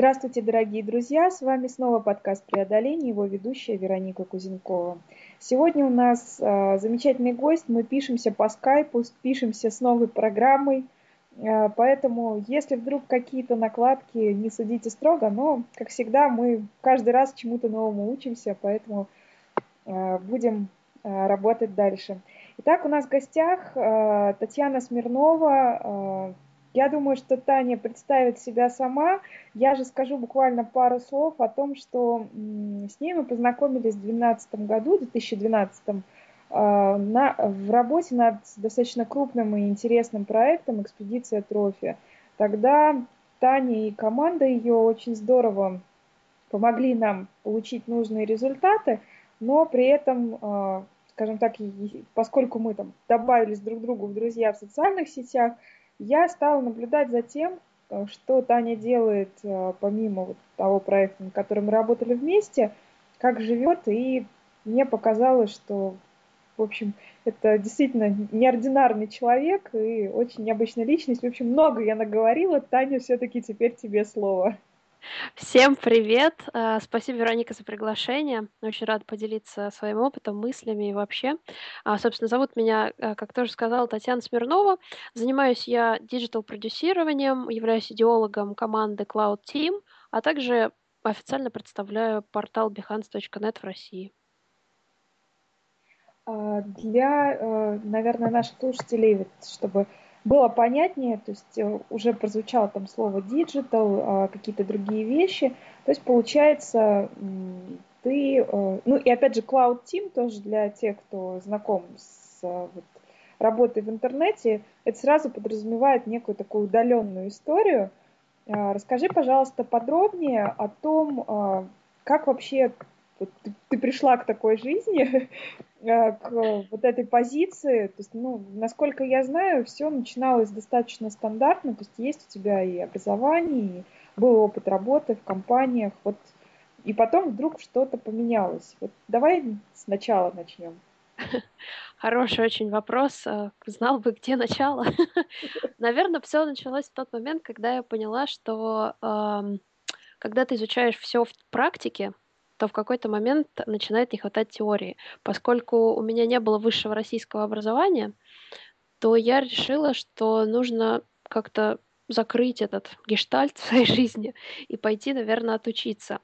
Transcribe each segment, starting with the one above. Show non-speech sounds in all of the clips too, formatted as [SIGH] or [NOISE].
Здравствуйте, дорогие друзья! С вами снова подкаст «Преодоление», его ведущая Вероника Кузенкова. Сегодня у нас э, замечательный гость, мы пишемся по скайпу, пишемся с новой программой, э, поэтому если вдруг какие-то накладки, не судите строго, но, как всегда, мы каждый раз чему-то новому учимся, поэтому э, будем работать дальше. Итак, у нас в гостях Татьяна Смирнова, я думаю, что Таня представит себя сама. Я же скажу буквально пару слов о том, что с ней мы познакомились в 2012 году, 2012 а, на, в работе над достаточно крупным и интересным проектом «Экспедиция Трофи». Тогда Таня и команда ее очень здорово помогли нам получить нужные результаты, но при этом, а, скажем так, поскольку мы там добавились друг другу в друзья в социальных сетях, я стала наблюдать за тем, э, что Таня делает э, помимо вот того проекта, на котором мы работали вместе, как живет, и мне показалось, что, в общем, это действительно неординарный человек и очень необычная личность. В общем, много я наговорила. Таня, все-таки теперь тебе слово. Всем привет! Э, спасибо, Вероника, за приглашение. Очень рад поделиться своим опытом, мыслями и вообще. А, собственно, зовут меня, э, как тоже сказала, Татьяна Смирнова. Занимаюсь я диджитал-продюсированием, являюсь идеологом команды Cloud Team, а также официально представляю портал behance.net в России. А, для, наверное, наших слушателей, чтобы было понятнее, то есть э, уже прозвучало там слово digital, а, какие-то другие вещи. То есть получается, ты, э, ну и опять же Cloud Team тоже для тех, кто знаком с э, вот, работой в интернете, это сразу подразумевает некую такую удаленную историю. Расскажи, пожалуйста, подробнее о том, как вообще ты, ты пришла к такой жизни, [LAUGHS] э, к вот этой позиции. То есть, ну, насколько я знаю, все начиналось достаточно стандартно. То есть есть у тебя и образование, и был опыт работы в компаниях. Вот и потом вдруг что-то поменялось. Вот давай сначала начнем. [LAUGHS] Хороший очень вопрос. Э, знал бы, где начало. [LAUGHS] Наверное, все началось в тот момент, когда я поняла, что эм, когда ты изучаешь все в практике, то в какой-то момент начинает не хватать теории. Поскольку у меня не было высшего российского образования, то я решила, что нужно как-то закрыть этот гештальт [LAUGHS] в своей жизни и пойти, наверное, отучиться.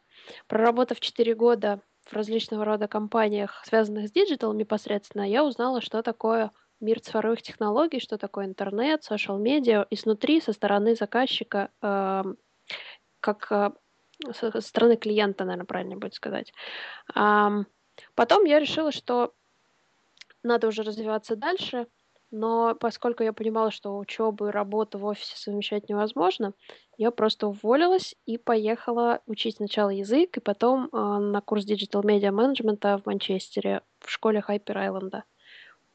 Проработав 4 года в различного рода компаниях, связанных с digital непосредственно, я узнала, что такое мир цифровых технологий, что такое интернет, social media, изнутри, со стороны заказчика, э, как со стороны клиента, наверное, правильно будет сказать. Потом я решила, что надо уже развиваться дальше, но поскольку я понимала, что учебу и работу в офисе совмещать невозможно, я просто уволилась и поехала учить сначала язык, и потом э, на курс Digital Media Management в Манчестере в школе Хайпер Айленда.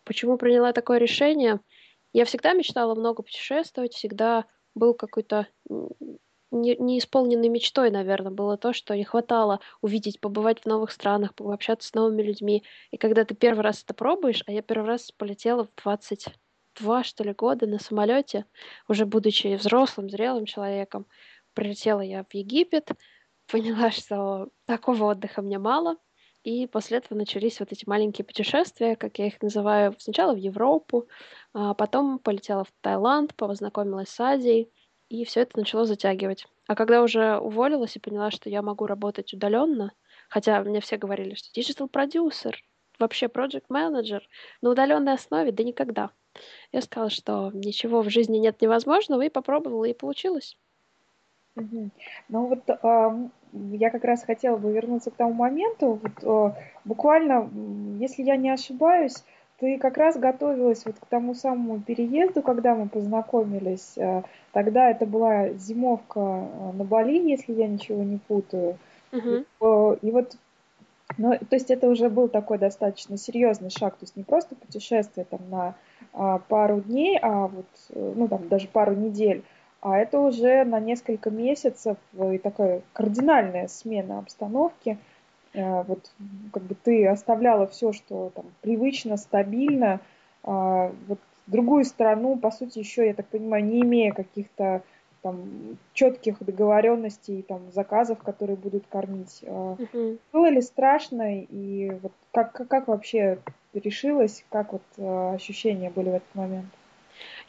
Почему приняла такое решение? Я всегда мечтала много путешествовать, всегда был какой-то не, неисполненной мечтой, наверное, было то, что не хватало увидеть, побывать в новых странах, пообщаться с новыми людьми. И когда ты первый раз это пробуешь, а я первый раз полетела в 22, что ли, года на самолете, уже будучи взрослым, зрелым человеком, прилетела я в Египет, [LAUGHS] поняла, что такого отдыха мне мало, и после этого начались вот эти маленькие путешествия, как я их называю, сначала в Европу, а потом полетела в Таиланд, познакомилась с Азией, и все это начало затягивать. А когда уже уволилась и поняла, что я могу работать удаленно, хотя мне все говорили, что digital продюсер, вообще project менеджер на удаленной основе, да никогда. Я сказала, что ничего в жизни нет невозможного, и попробовала, и получилось. Ну вот э, я как раз хотела бы вернуться к тому моменту, вот, э, буквально, если я не ошибаюсь, ты как раз готовилась вот к тому самому переезду, когда мы познакомились. Э, тогда это была зимовка э, на Бали, если я ничего не путаю. Uh-huh. И вот, ну, то есть это уже был такой достаточно серьезный шаг, то есть не просто путешествие там на а, пару дней, а вот, ну там даже пару недель, а это уже на несколько месяцев и такая кардинальная смена обстановки. Э, вот как бы ты оставляла все, что там привычно, стабильно, а, вот другую страну, по сути, еще, я так понимаю, не имея каких-то там четких договоренностей, там заказов, которые будут кормить. Мгм. Было ли страшно и вот как, как, как вообще решилась, как вот ощущения были в этот момент?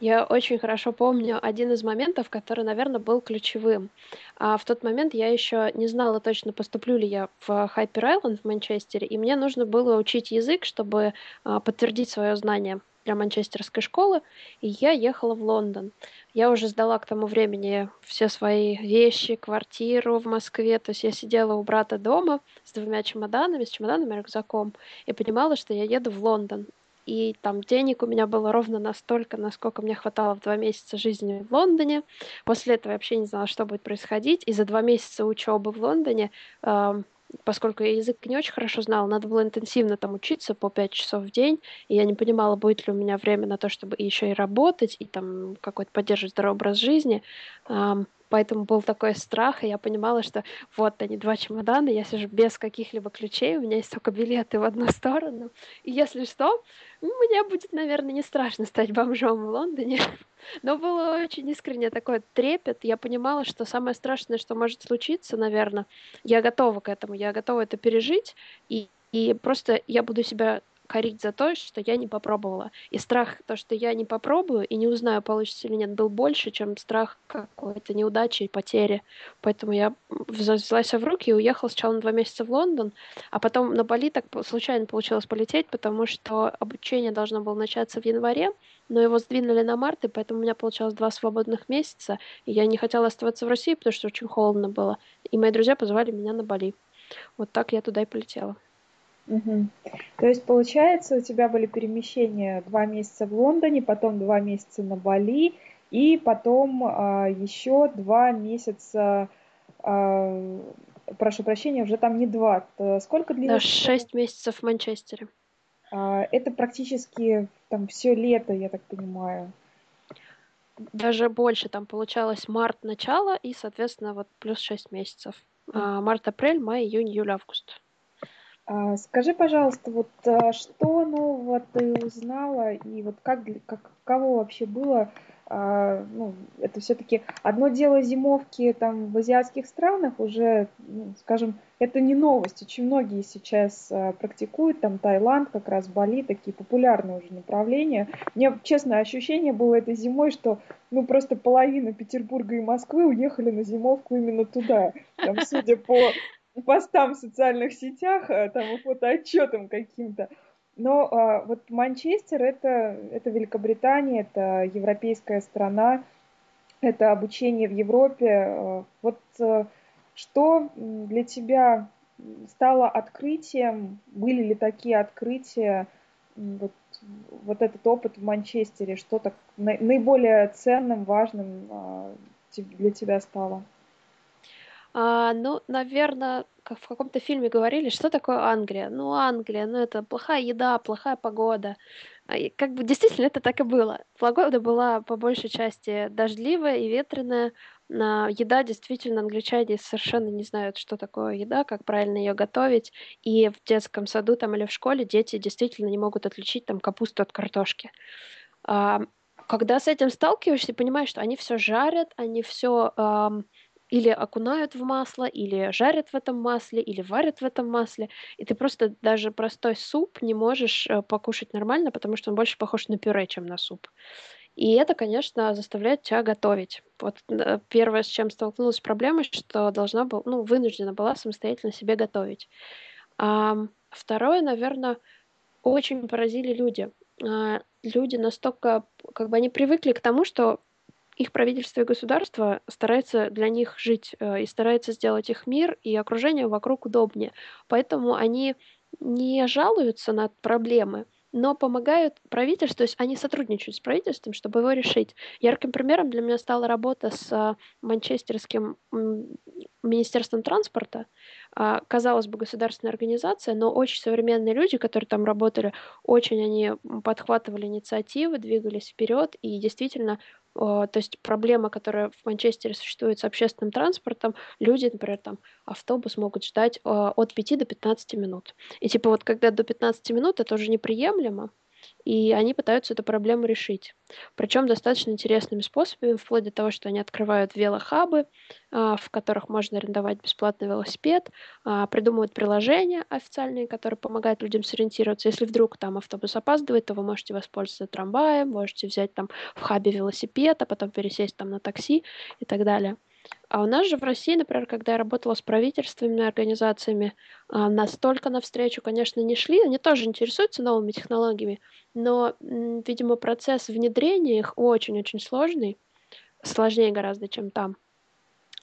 Я очень хорошо помню один из моментов, который, наверное, был ключевым. А, в тот момент я еще не знала точно, поступлю ли я в Hyper Island в Манчестере, и мне нужно было учить язык, чтобы а, подтвердить свое знание для манчестерской школы, и я ехала в Лондон. Я уже сдала к тому времени все свои вещи, квартиру в Москве, то есть я сидела у брата дома с двумя чемоданами, с чемоданом и рюкзаком, и понимала, что я еду в Лондон и там денег у меня было ровно настолько, насколько мне хватало в два месяца жизни в Лондоне. После этого я вообще не знала, что будет происходить. И за два месяца учебы в Лондоне, э, поскольку я язык не очень хорошо знала, надо было интенсивно там учиться по пять часов в день, и я не понимала, будет ли у меня время на то, чтобы еще и работать, и там какой-то поддерживать здоровый образ жизни. Э, Поэтому был такой страх, и я понимала, что вот они, два чемодана, я сижу без каких-либо ключей, у меня есть только билеты в одну сторону. И если что, мне будет, наверное, не страшно стать бомжом в Лондоне. [LAUGHS] Но было очень искренне такой трепет. Я понимала, что самое страшное, что может случиться, наверное, я готова к этому, я готова это пережить, и, и просто я буду себя корить за то, что я не попробовала. И страх, то, что я не попробую и не узнаю, получится или нет, был больше, чем страх какой-то неудачи и потери. Поэтому я взялась в руки и уехала сначала на два месяца в Лондон, а потом на Бали так случайно получилось полететь, потому что обучение должно было начаться в январе, но его сдвинули на март, и поэтому у меня получалось два свободных месяца, и я не хотела оставаться в России, потому что очень холодно было. И мои друзья позвали меня на Бали. Вот так я туда и полетела. Угу. То есть, получается, у тебя были перемещения два месяца в Лондоне, потом два месяца на Бали, и потом а, еще два месяца, а, прошу прощения, уже там не два. Сколько длилось? Да, шесть месяцев в Манчестере. А, это практически там все лето, я так понимаю. Даже больше, там получалось март начало и, соответственно, вот плюс шесть месяцев. А, март, апрель, май, июнь, июль, август. А, скажи, пожалуйста, вот а, что нового ты узнала и вот как, как кого вообще было, а, ну, это все-таки одно дело зимовки там в азиатских странах уже, ну, скажем, это не новость, очень многие сейчас практикуют, там Таиланд, как раз Бали, такие популярные уже направления. Мне, честно, ощущение было этой зимой, что ну просто половина Петербурга и Москвы уехали на зимовку именно туда, там, судя по постам в социальных сетях, э, там, фотоотчетам каким-то. Но а, вот Манчестер это, это Великобритания, это европейская страна, это обучение в Европе. Э, вот э, что для тебя стало открытием? Были ли такие открытия? Вот, вот этот опыт в Манчестере, что так наиболее ценным, важным для тебя стало? А, ну, наверное, как в каком-то фильме говорили, что такое Англия? Ну, Англия, ну, это плохая еда, плохая погода. А, и как бы действительно это так и было. Погода была по большей части дождливая и ветреная. На еда действительно англичане совершенно не знают, что такое еда, как правильно ее готовить. И в детском саду там или в школе дети действительно не могут отличить там капусту от картошки. А, когда с этим сталкиваешься, понимаешь, что они все жарят, они все или окунают в масло, или жарят в этом масле, или варят в этом масле. И ты просто даже простой суп не можешь э, покушать нормально, потому что он больше похож на пюре, чем на суп. И это, конечно, заставляет тебя готовить. Вот э, первое, с чем столкнулась проблема, что должна была, ну, вынуждена была самостоятельно себе готовить. А второе, наверное, очень поразили люди. А, люди настолько, как бы они привыкли к тому, что их правительство и государство старается для них жить э, и старается сделать их мир и окружение вокруг удобнее. Поэтому они не жалуются на проблемы, но помогают правительству, то есть они сотрудничают с правительством, чтобы его решить. Ярким примером для меня стала работа с манчестерским министерством транспорта. А, казалось бы, государственная организация, но очень современные люди, которые там работали, очень они подхватывали инициативы, двигались вперед и действительно то есть проблема, которая в Манчестере существует с общественным транспортом, люди, например, там автобус могут ждать от 5 до 15 минут. И типа вот когда до 15 минут это уже неприемлемо, и они пытаются эту проблему решить. Причем достаточно интересными способами, вплоть до того, что они открывают велохабы, а, в которых можно арендовать бесплатный велосипед, а, придумывают приложения официальные, которые помогают людям сориентироваться. Если вдруг там автобус опаздывает, то вы можете воспользоваться трамваем, можете взять там в хабе велосипед, а потом пересесть там на такси и так далее. А у нас же в России, например, когда я работала с правительственными организациями, а, настолько навстречу, конечно, не шли. Они тоже интересуются новыми технологиями, но, видимо, процесс внедрения их очень-очень сложный, сложнее гораздо, чем там.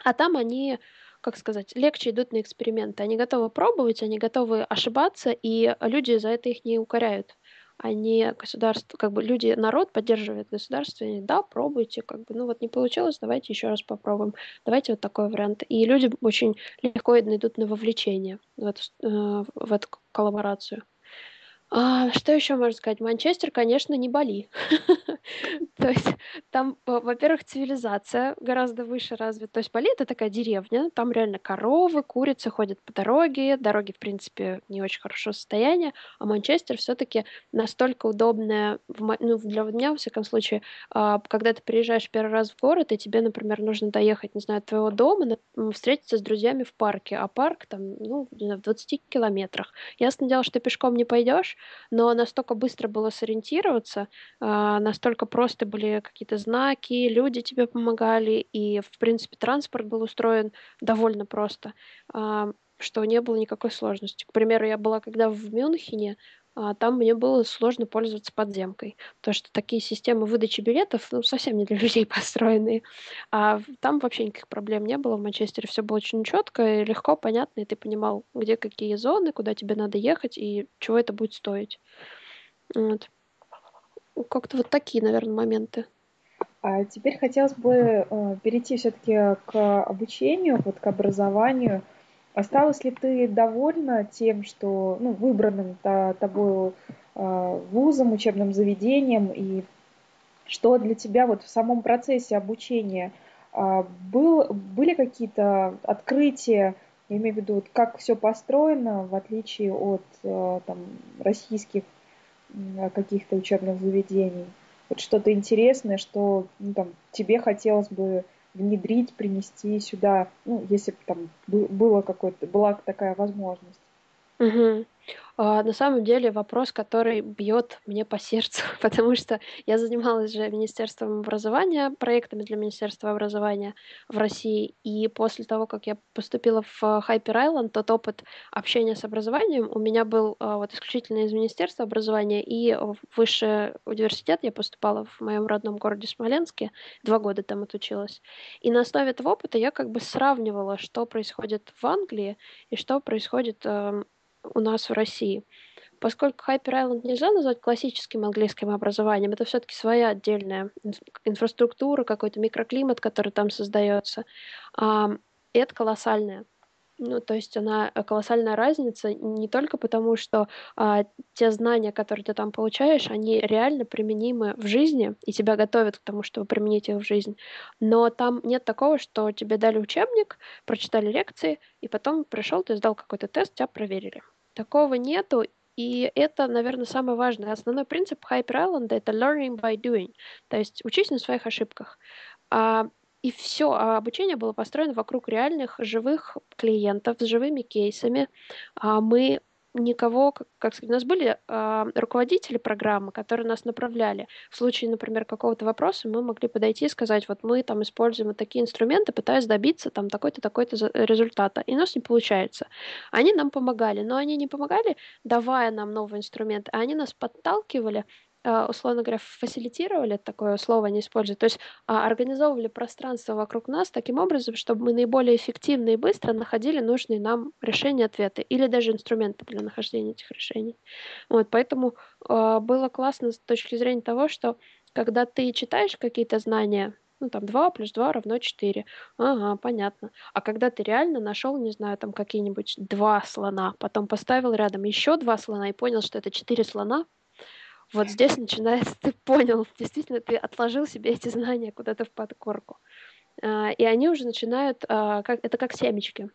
А там они, как сказать, легче идут на эксперименты. Они готовы пробовать, они готовы ошибаться, и люди за это их не укоряют они государство, как бы люди, народ поддерживает государство, и да, пробуйте, как бы, ну вот не получилось, давайте еще раз попробуем, давайте вот такой вариант. И люди очень легко идут на вовлечение в эту, э, в эту коллаборацию. А, что еще можно сказать? Манчестер, конечно, не Бали. [LAUGHS] То есть там, во-первых, цивилизация гораздо выше развита. То есть Бали это такая деревня, там реально коровы, курицы ходят по дороге, дороги, в принципе, не очень хорошо состояние, а Манчестер все-таки настолько удобная, ну, для меня, во всяком случае, а, когда ты приезжаешь первый раз в город, и тебе, например, нужно доехать, не знаю, от твоего дома, встретиться с друзьями в парке, а парк там, ну, в 20 километрах. Ясно дело, что пешком не пойдешь, но настолько быстро было сориентироваться, а, настолько просто были какие-то знаки, люди тебе помогали, и, в принципе, транспорт был устроен довольно просто, а, что не было никакой сложности. К примеру, я была когда в Мюнхене, а, там мне было сложно пользоваться подземкой, потому что такие системы выдачи билетов, ну, совсем не для [LAUGHS] людей построенные. А там вообще никаких проблем не было. В Манчестере все было очень четко и легко, понятно, и ты понимал, где какие зоны, куда тебе надо ехать и чего это будет стоить. Вот. Ну, как-то вот такие, наверное, моменты. А теперь хотелось бы э, перейти все-таки к обучению, вот к образованию. Осталась ли ты довольна тем, что ну, выбранным тобой э, вузом, учебным заведением, и что для тебя вот в самом процессе обучения? Э, был, были какие-то открытия, я имею в виду, вот как все построено, в отличие от э, там, российских каких-то учебных заведений? Вот что-то интересное, что ну, там, тебе хотелось бы внедрить, принести сюда, ну, если бы там было какое-то, была такая возможность. Угу. А, на самом деле вопрос, который бьет мне по сердцу, [LAUGHS] потому что я занималась же Министерством образования, проектами для Министерства образования в России, и после того, как я поступила в Hyper Island, тот опыт общения с образованием у меня был а, вот исключительно из Министерства образования, и в высший университет я поступала в моем родном городе Смоленске, два года там отучилась. И на основе этого опыта я как бы сравнивала, что происходит в Англии и что происходит эм, у нас в России. Поскольку Hyper Island нельзя назвать классическим английским образованием, это все-таки своя отдельная инфраструктура, какой-то микроклимат, который там создается. И это колоссальная. Ну, то есть она э, колоссальная разница не только потому, что а, те знания, которые ты там получаешь, они реально применимы в жизни и тебя готовят к тому, чтобы применить их в жизнь. Но там нет такого, что тебе дали учебник, прочитали лекции, и потом пришел, ты сдал какой-то тест, тебя проверили. Такого нету, и это, наверное, самое важное. Основной принцип Hyper Island — это learning by doing, то есть учись на своих ошибках. А и все, а обучение было построено вокруг реальных живых клиентов с живыми кейсами. А мы никого, как, как сказать, у нас были э, руководители программы, которые нас направляли. В случае, например, какого-то вопроса мы могли подойти и сказать, вот мы там используем вот такие инструменты, пытаясь добиться там такой-то, такой-то результата, и у нас не получается. Они нам помогали, но они не помогали, давая нам новый инструмент, а они нас подталкивали условно говоря, фасилитировали, такое слово не используют, то есть а, организовывали пространство вокруг нас таким образом, чтобы мы наиболее эффективно и быстро находили нужные нам решения, ответы или даже инструменты для нахождения этих решений. Вот, поэтому э, было классно с точки зрения того, что когда ты читаешь какие-то знания, ну, там, 2 плюс 2 равно 4. Ага, понятно. А когда ты реально нашел, не знаю, там какие-нибудь два слона, потом поставил рядом еще два слона и понял, что это четыре слона, вот здесь начинается, ты понял, действительно, ты отложил себе эти знания куда-то в подкорку. А, и они уже начинают, а, это как семечки.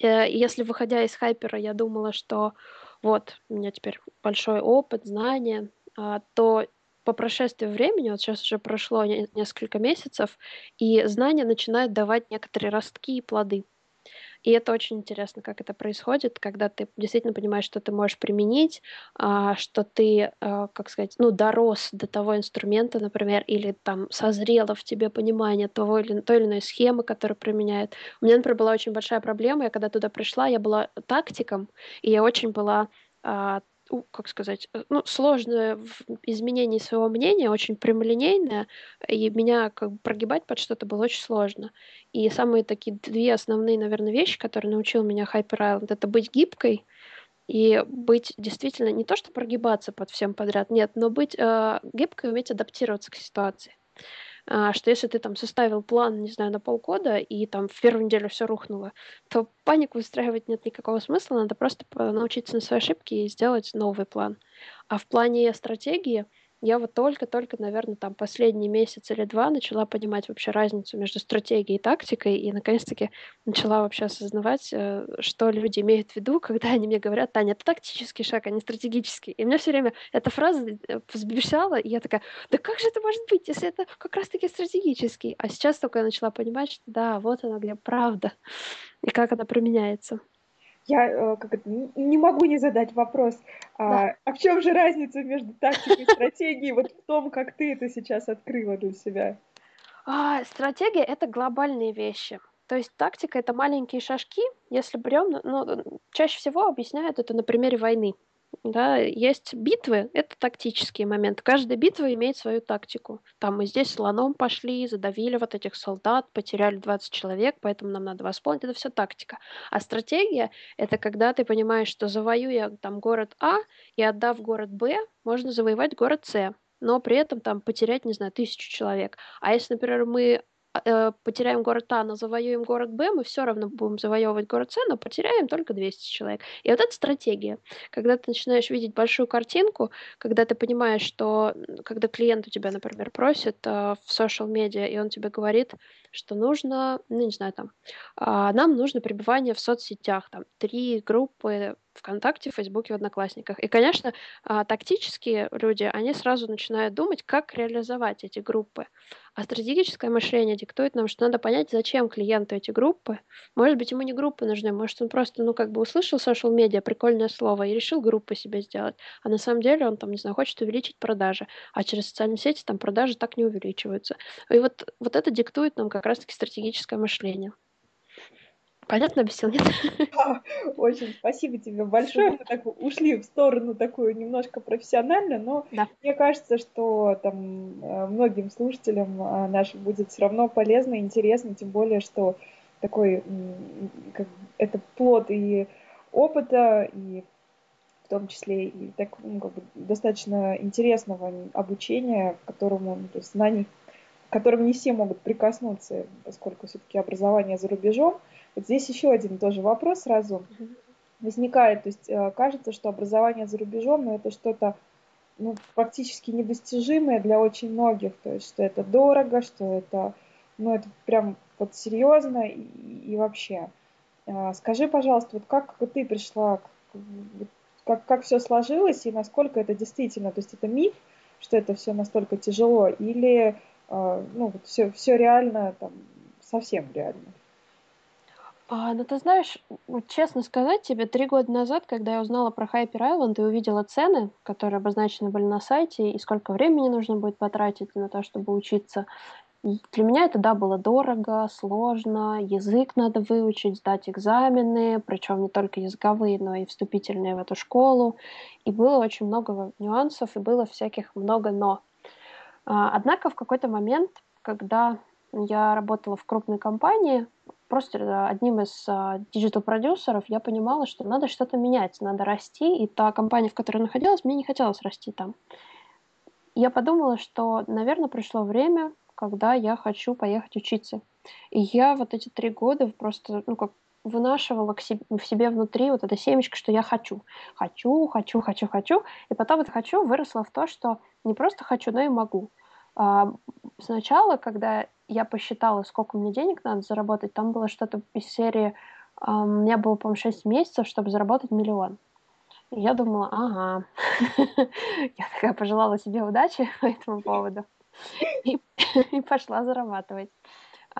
Э, если, выходя из хайпера, я думала, что вот, у меня теперь большой опыт, знания, а, то по прошествии времени, вот сейчас уже прошло несколько месяцев, и знания начинают давать некоторые ростки и плоды. И это очень интересно, как это происходит, когда ты действительно понимаешь, что ты можешь применить, а, что ты, а, как сказать, ну, дорос до того инструмента, например, или там созрело в тебе понимание того или, той или иной схемы, которую применяет. У меня, например, была очень большая проблема, я когда туда пришла, я была тактиком, и я очень была как сказать, э, ну, сложное в изменении своего мнения, очень прямолинейное, и меня как бы прогибать под что-то было очень сложно. И самые такие две основные, наверное, вещи, которые научил меня Hyper Island, это быть гибкой и быть действительно не то, что прогибаться под всем подряд, нет, но быть э, гибкой уметь адаптироваться к ситуации. А, что если ты там составил план, не знаю, на полгода, и там в первую неделю все рухнуло, то панику устраивать нет никакого смысла, надо просто научиться на свои ошибки и сделать новый план. А в плане стратегии я вот только-только, наверное, там последний месяц или два начала понимать вообще разницу между стратегией и тактикой, и наконец-таки начала вообще осознавать, э, что люди имеют в виду, [LAUGHS] когда они мне говорят, Таня, это тактический шаг, а не стратегический. И мне все время эта фраза э, взбешала, и я такая, да как же это может быть, если это как раз-таки стратегический? А сейчас только я начала понимать, что да, вот она где правда, [LAUGHS] и как она применяется. Я э, как не могу не задать вопрос, а, да. а в чем же разница между тактикой и стратегией, вот в том, как ты это сейчас открыла для себя? А, стратегия — это глобальные вещи. То есть тактика — это маленькие шажки. Если берем, ну, чаще всего объясняют это на примере войны. Да, есть битвы, это тактические моменты. Каждая битва имеет свою тактику. Там мы здесь слоном пошли, задавили вот этих солдат, потеряли 20 человек, поэтому нам надо восполнить. Это все тактика. А стратегия — это когда ты понимаешь, что завоюя там город А и отдав город Б, можно завоевать город С но при этом там потерять, не знаю, тысячу человек. А если, например, мы э, потеряем город А, но завоюем город Б, мы все равно будем завоевывать город С, но потеряем только 200 человек. И вот эта стратегия. Когда ты начинаешь видеть большую картинку, когда ты понимаешь, что когда клиент у тебя, например, просит э, в social медиа, и он тебе говорит, что нужно, ну, не знаю, там, э, нам нужно пребывание в соцсетях, там, три группы ВКонтакте, Фейсбуке, в Одноклассниках. И, конечно, а, тактические люди, они сразу начинают думать, как реализовать эти группы. А стратегическое мышление диктует нам, что надо понять, зачем клиенту эти группы. Может быть, ему не группы нужны, может, он просто, ну, как бы услышал social медиа, прикольное слово, и решил группы себе сделать. А на самом деле он там, не знаю, хочет увеличить продажи, а через социальные сети там продажи так не увеличиваются. И вот, вот это диктует нам как раз-таки стратегическое мышление. Понятно объяснил, нет? [LAUGHS] Да, очень спасибо тебе большое. Мы так ушли в сторону такую немножко профессиональную, но да. мне кажется, что там э, многим слушателям э, нашим будет все равно полезно и интересно, тем более, что такой как, это плод и опыта, и в том числе и так, ну, как бы, достаточно интересного обучения, которому, ну, то есть знаний, к которым не все могут прикоснуться, поскольку все-таки образование за рубежом – вот здесь еще один тоже вопрос сразу возникает. То есть э, кажется, что образование за рубежом, но это что-то ну, практически недостижимое для очень многих. То есть, что это дорого, что это, ну, это прям вот серьезно и, и вообще. Э, скажи, пожалуйста, вот как ты пришла, как, как все сложилось и насколько это действительно, то есть это миф, что это все настолько тяжело, или ну, вот все, все реально, там, совсем реально? А, ну, ты знаешь, честно сказать тебе, три года назад, когда я узнала про Hyper Island и увидела цены, которые обозначены были на сайте, и сколько времени нужно будет потратить на то, чтобы учиться, для меня это, да, было дорого, сложно, язык надо выучить, сдать экзамены, причем не только языковые, но и вступительные в эту школу. И было очень много нюансов, и было всяких много «но». А, однако в какой-то момент, когда я работала в крупной компании, просто э, одним из а, digital -продюсеров я понимала, что надо что-то менять, надо расти, и та компания, в которой я находилась, мне не хотелось расти там. Я подумала, что, наверное, пришло время, когда я хочу поехать учиться. И я вот эти три года просто, ну, как вынашивала к себе, в себе внутри вот это семечко, что я хочу. Хочу, хочу, хочу, хочу. И потом это хочу выросло в то, что не просто хочу, но и могу. А, сначала, когда я посчитала, сколько мне денег надо заработать, там было что-то из серии, у меня было, по-моему, 6 месяцев, чтобы заработать миллион. Я думала: "Ага". [LAUGHS] Я такая пожелала себе удачи [LAUGHS] по этому поводу и [LAUGHS] и пошла зарабатывать.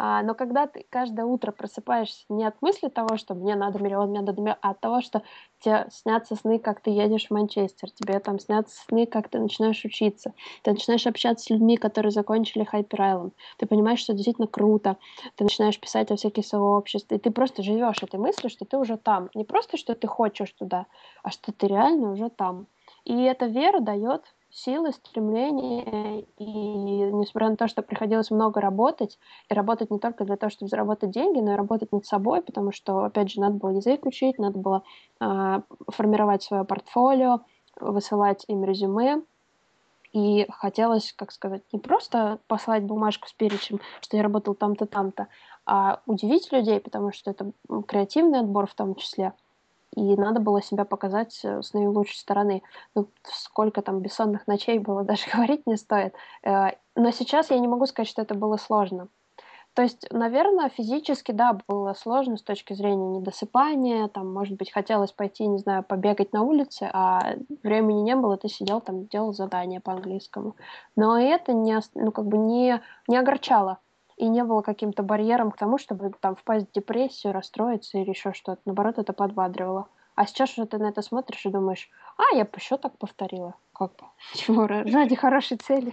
А, но когда ты каждое утро просыпаешься не от мысли того, что мне надо миллион, мне надо миллион, а от того, что тебе снятся сны, как ты едешь в Манчестер, тебе там снятся сны, как ты начинаешь учиться, ты начинаешь общаться с людьми, которые закончили Хайпер Айленд, ты понимаешь, что действительно круто, ты начинаешь писать во всякие сообщества, и ты просто живешь этой мыслью, что ты уже там. Не просто, что ты хочешь туда, а что ты реально уже там. И эта вера дает силы, стремления. И несмотря на то, что приходилось много работать, и работать не только для того, чтобы заработать деньги, но и работать над собой, потому что, опять же, надо было язык учить, надо было э, формировать свое портфолио, высылать им резюме. И хотелось, как сказать, не просто послать бумажку с перечем, что я работал там-то, там-то, а удивить людей, потому что это креативный отбор в том числе – и надо было себя показать э, с наилучшей стороны. Ну, сколько там бессонных ночей было, [LAUGHS] даже говорить не стоит. Э, но сейчас я не могу сказать, что это было сложно. То есть, наверное, физически, да, было сложно с точки зрения недосыпания, там, может быть, хотелось пойти, не знаю, побегать на улице, а времени не было, ты сидел там, делал задания по английскому. Но это не, ну, как бы не, не огорчало и не было каким-то барьером к тому, чтобы там впасть в депрессию, расстроиться или еще что-то. Наоборот, это подбадривало. А сейчас уже ты на это смотришь и думаешь, а, я бы еще так повторила. Как бы, [LAUGHS] чего, ради хорошей цели.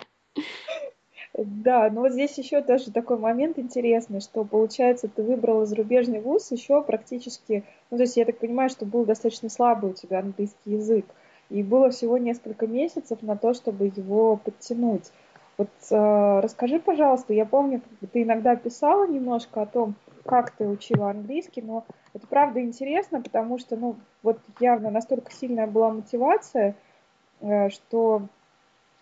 Да, но вот здесь еще даже такой момент интересный, что получается ты выбрала зарубежный вуз еще практически, ну то есть я так понимаю, что был достаточно слабый у тебя английский язык, и было всего несколько месяцев на то, чтобы его подтянуть. Вот э, расскажи, пожалуйста, я помню, ты иногда писала немножко о том, как ты учила английский, но это правда интересно, потому что, ну, вот явно настолько сильная была мотивация, э, что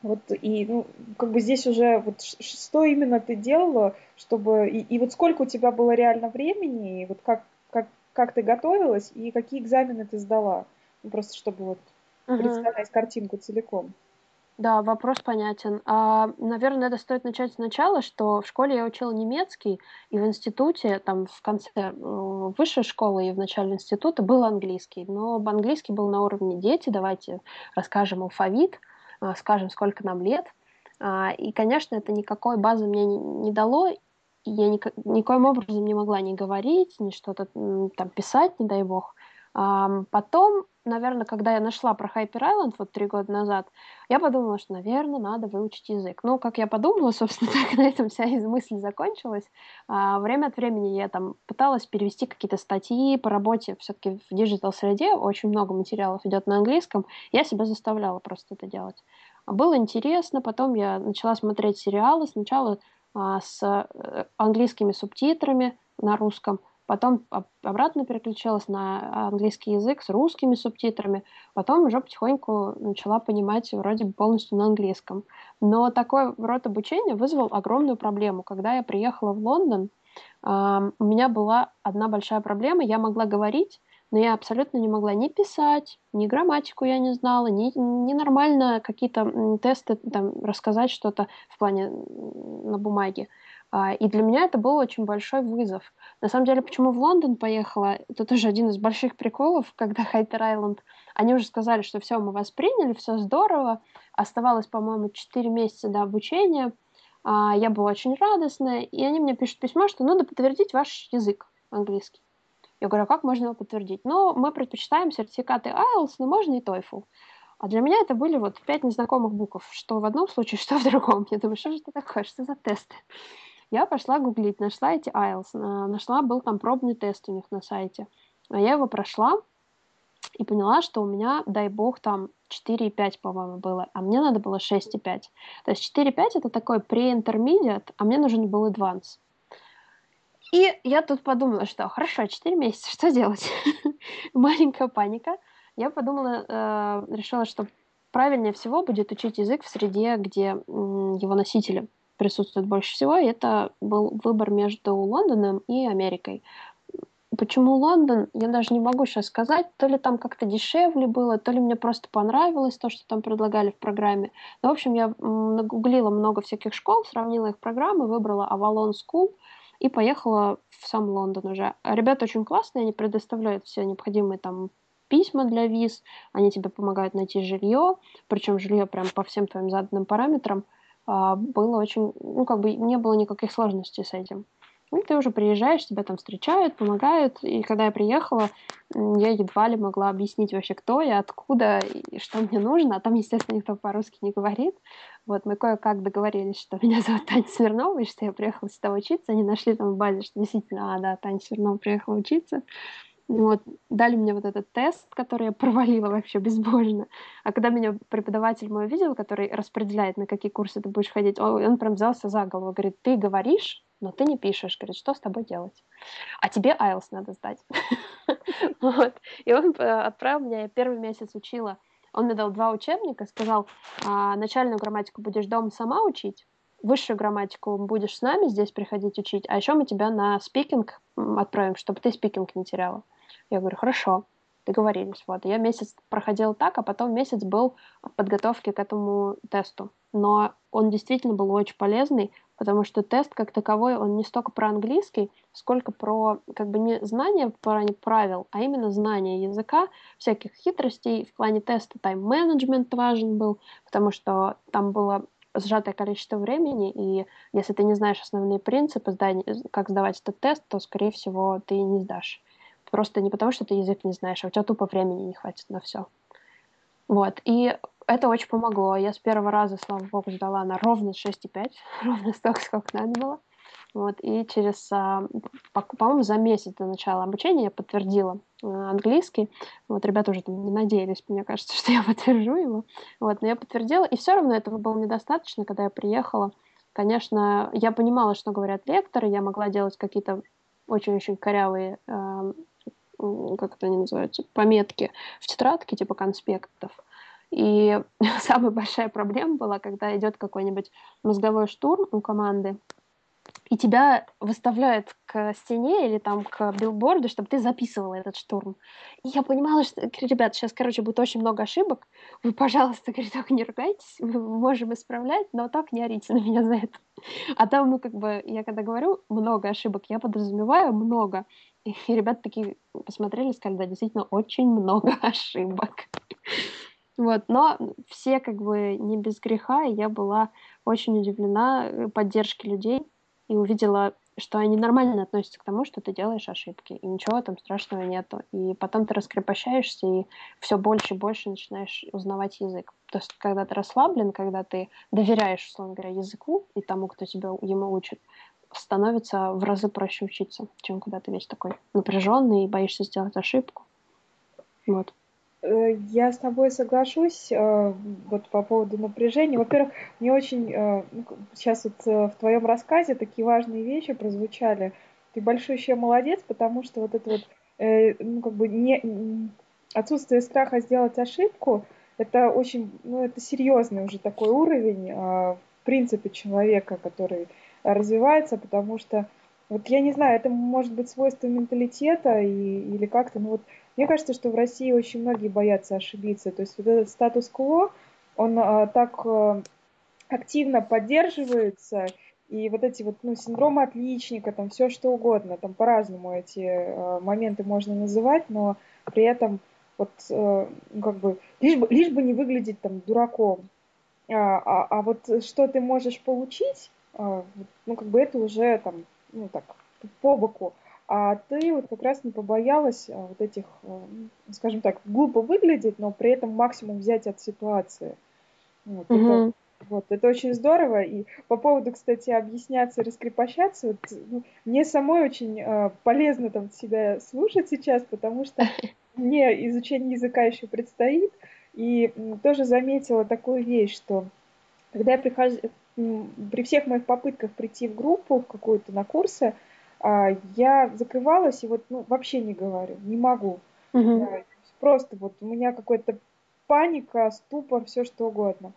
вот и, ну, как бы здесь уже вот что именно ты делала, чтобы, и, и вот сколько у тебя было реально времени, и вот как, как, как ты готовилась, и какие экзамены ты сдала, ну, просто чтобы вот uh-huh. представлять картинку целиком. Да, вопрос понятен. А, наверное, это стоит начать сначала, что в школе я учила немецкий, и в институте, там в конце э, высшей школы и в начале института был английский. Но английский был на уровне дети, давайте расскажем алфавит, а, скажем, сколько нам лет. А, и, конечно, это никакой базы мне не, не дало, я ни, никоим образом не могла ни говорить, ни что-то там писать, не дай бог. Потом, наверное, когда я нашла про Hyper Island вот три года назад, я подумала, что, наверное, надо выучить язык. Ну, как я подумала, [LAUGHS] собственно, так на этом вся мысль закончилась. А, время от времени я там пыталась перевести какие-то статьи по работе все-таки в digital -среде, очень много материалов идет на английском, я себя заставляла просто это делать. Было интересно, потом я начала смотреть сериалы, сначала а, с э, английскими субтитрами на русском, потом обратно переключилась на английский язык с русскими субтитрами, потом уже потихоньку начала понимать вроде бы полностью на английском. Но такой род обучения вызвал огромную проблему. Когда я приехала в Лондон, у меня была одна большая проблема. Я могла говорить, но я абсолютно не могла ни писать, ни грамматику я не знала, ни, ни нормально какие-то тесты там, рассказать что-то в плане на бумаге. А, и для меня это был очень большой вызов. На самом деле, почему в Лондон поехала, это тоже один из больших приколов, когда [LAUGHS] Хайтер Айленд, они уже сказали, что все, мы вас приняли, все здорово. Оставалось, по-моему, 4 месяца до обучения. А, я была очень радостная, и они мне пишут письмо, что надо подтвердить ваш язык английский. Я говорю, а как можно его подтвердить? Ну, мы предпочитаем сертификаты IELTS, но можно и TOEFL. А для меня это были вот пять незнакомых букв, что в одном случае, [LAUGHS] что в другом. Я думаю, что же это такое, что за тесты? Я пошла гуглить, нашла эти IELTS, нашла, был там пробный тест у них на сайте. А я его прошла и поняла, что у меня, дай бог, там 4,5, по-моему, было, а мне надо было 6,5. То есть 4,5 это такой pre-intermediate, а мне нужен был advance. И я тут подумала, что хорошо, 4 месяца, что делать? [LAUGHS] Маленькая паника. Я подумала, э, решила, что правильнее всего будет учить язык в среде, где его носители присутствует больше всего, это был выбор между Лондоном и Америкой. Почему Лондон, я даже не могу сейчас сказать, то ли там как-то дешевле было, то ли мне просто понравилось то, что там предлагали в программе. Но, в общем, я нагуглила много всяких школ, сравнила их программы, выбрала Avalon School и поехала в сам Лондон уже. Ребята очень классные, они предоставляют все необходимые там письма для виз, они тебе помогают найти жилье, причем жилье прям по всем твоим заданным параметрам. А, было очень, ну, как бы не было никаких сложностей с этим. Ну, ты уже приезжаешь, тебя там встречают, помогают. И когда я приехала, я едва ли могла объяснить вообще, кто я, откуда и что мне нужно. А там, естественно, никто по-русски не говорит. Вот мы кое-как договорились, что меня [LAUGHS] зовут Таня Смирнова, и что я приехала сюда учиться. Они нашли там в базе, что действительно, а, да, Таня Смирнова приехала учиться. Вот, дали мне вот этот тест, который я провалила вообще безбожно. А когда меня преподаватель мой видел, который распределяет, на какие курсы ты будешь ходить, он, прям взялся за голову, говорит, ты говоришь, но ты не пишешь. Говорит, что с тобой делать? А тебе IELTS надо сдать. [LAUGHS] И он э, отправил меня, я первый месяц учила. Он мне дал два учебника, сказал, «А, начальную грамматику будешь дома сама учить, высшую грамматику будешь с нами здесь приходить учить, а еще мы тебя на спикинг отправим, чтобы ты спикинг не теряла. Я говорю, хорошо, договорились. Вот. Я месяц проходил так, а потом месяц был в подготовке к этому тесту. Но он действительно был очень полезный, потому что тест как таковой, он не столько про английский, сколько про как бы не знание правил, а именно знание языка, всяких хитростей. В плане теста тайм-менеджмент важен был, потому что там было сжатое количество времени, и если ты не знаешь основные принципы, как сдавать этот тест, то, скорее всего, ты не сдашь. Просто не потому, что ты язык не знаешь, а у тебя тупо времени не хватит на все. Вот. И это очень помогло. Я с первого раза, слава богу, сдала на ровно 6,5, [LAUGHS] ровно столько, сколько надо было. Вот, и через, а, по-моему, за месяц до начала обучения я подтвердила э, английский. Вот, ребята уже там не надеялись, мне кажется, [LAUGHS] что я подтвержу его. Вот, но я подтвердила, и все равно этого было недостаточно, когда я приехала. Конечно, я понимала, что говорят лекторы, я могла делать какие-то очень-очень корявые, э, как это они называются, пометки в тетрадке, типа конспектов. И [LAUGHS] самая большая проблема была, когда идет какой-нибудь мозговой штурм у команды, и тебя выставляют к стене или там к билборду, чтобы ты записывала этот штурм. И я понимала, что, ребят, сейчас, короче, будет очень много ошибок. Вы, пожалуйста, [LAUGHS] говорит, только не ругайтесь, мы можем исправлять, но так не орите на меня за это. А там, ну, как бы, я когда говорю много ошибок, я подразумеваю много. И ребята такие посмотрели, сказали, да, действительно, очень много [LAUGHS] ошибок. Вот, но все как бы не без греха, и я была очень удивлена э, поддержке людей и увидела, что они нормально относятся к тому, что ты делаешь ошибки, и ничего там страшного нету. И потом ты раскрепощаешься, и все больше и больше начинаешь узнавать язык. То есть, когда ты расслаблен, когда ты доверяешь, условно говоря, языку и тому, кто тебя ему учит, становится в разы проще учиться, чем когда ты весь такой напряженный и боишься сделать ошибку. Вот. Э, я с тобой соглашусь э, вот по поводу напряжения. Во-первых, мне очень э, ну, сейчас вот в твоем рассказе такие важные вещи прозвучали. Ты большой еще молодец, потому что вот это вот ну, как бы не, отсутствие страха сделать ошибку, это очень, ну, это серьезный уже такой уровень в принципе человека, который развивается, потому что вот я не знаю, это может быть свойство менталитета и, или как-то, ну вот мне кажется, что в России очень многие боятся ошибиться. То есть вот этот статус-кво, он а, так а, активно поддерживается, и вот эти вот, ну, синдромы отличника, там все что угодно, там по-разному эти а, моменты можно называть, но при этом вот, а, ну, как бы, лишь бы, лишь бы не выглядеть там дураком. А, а, а вот что ты можешь получить, а, ну, как бы это уже там, ну, так, по боку. А ты вот как раз не побоялась а, вот этих, а, скажем так, глупо выглядеть, но при этом максимум взять от ситуации. Вот, угу. это, вот, это очень здорово. И по поводу, кстати, объясняться, раскрепощаться, вот, ну, мне самой очень э, полезно там себя слушать сейчас, потому что [LAUGHS] мне изучение языка еще предстоит. И тоже заметила такую вещь, что когда я прихожу, при всех моих попытках прийти в группу в какую-то на курсы, я закрывалась и вот ну, вообще не говорю, не могу. Угу. Просто вот у меня какая-то паника, ступор, все что угодно.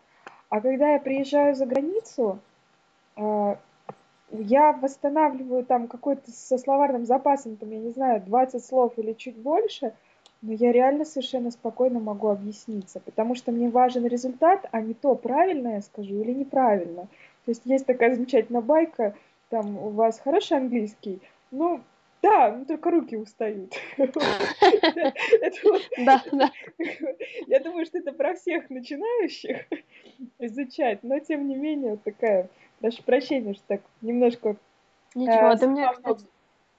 А когда я приезжаю за границу, а, я восстанавливаю там какой-то со словарным запасом, там, я не знаю, 20 слов или чуть больше, но я реально совершенно спокойно могу объясниться, потому что мне важен результат, а не то, правильно я скажу или неправильно. То есть есть такая замечательная байка, там у вас хороший английский, ну, Да, ну только руки устают. Да, да. Я думаю, что это про всех начинающих изучать, но тем не менее вот такая, прошу прощения, что так немножко... Ничего, ты мне,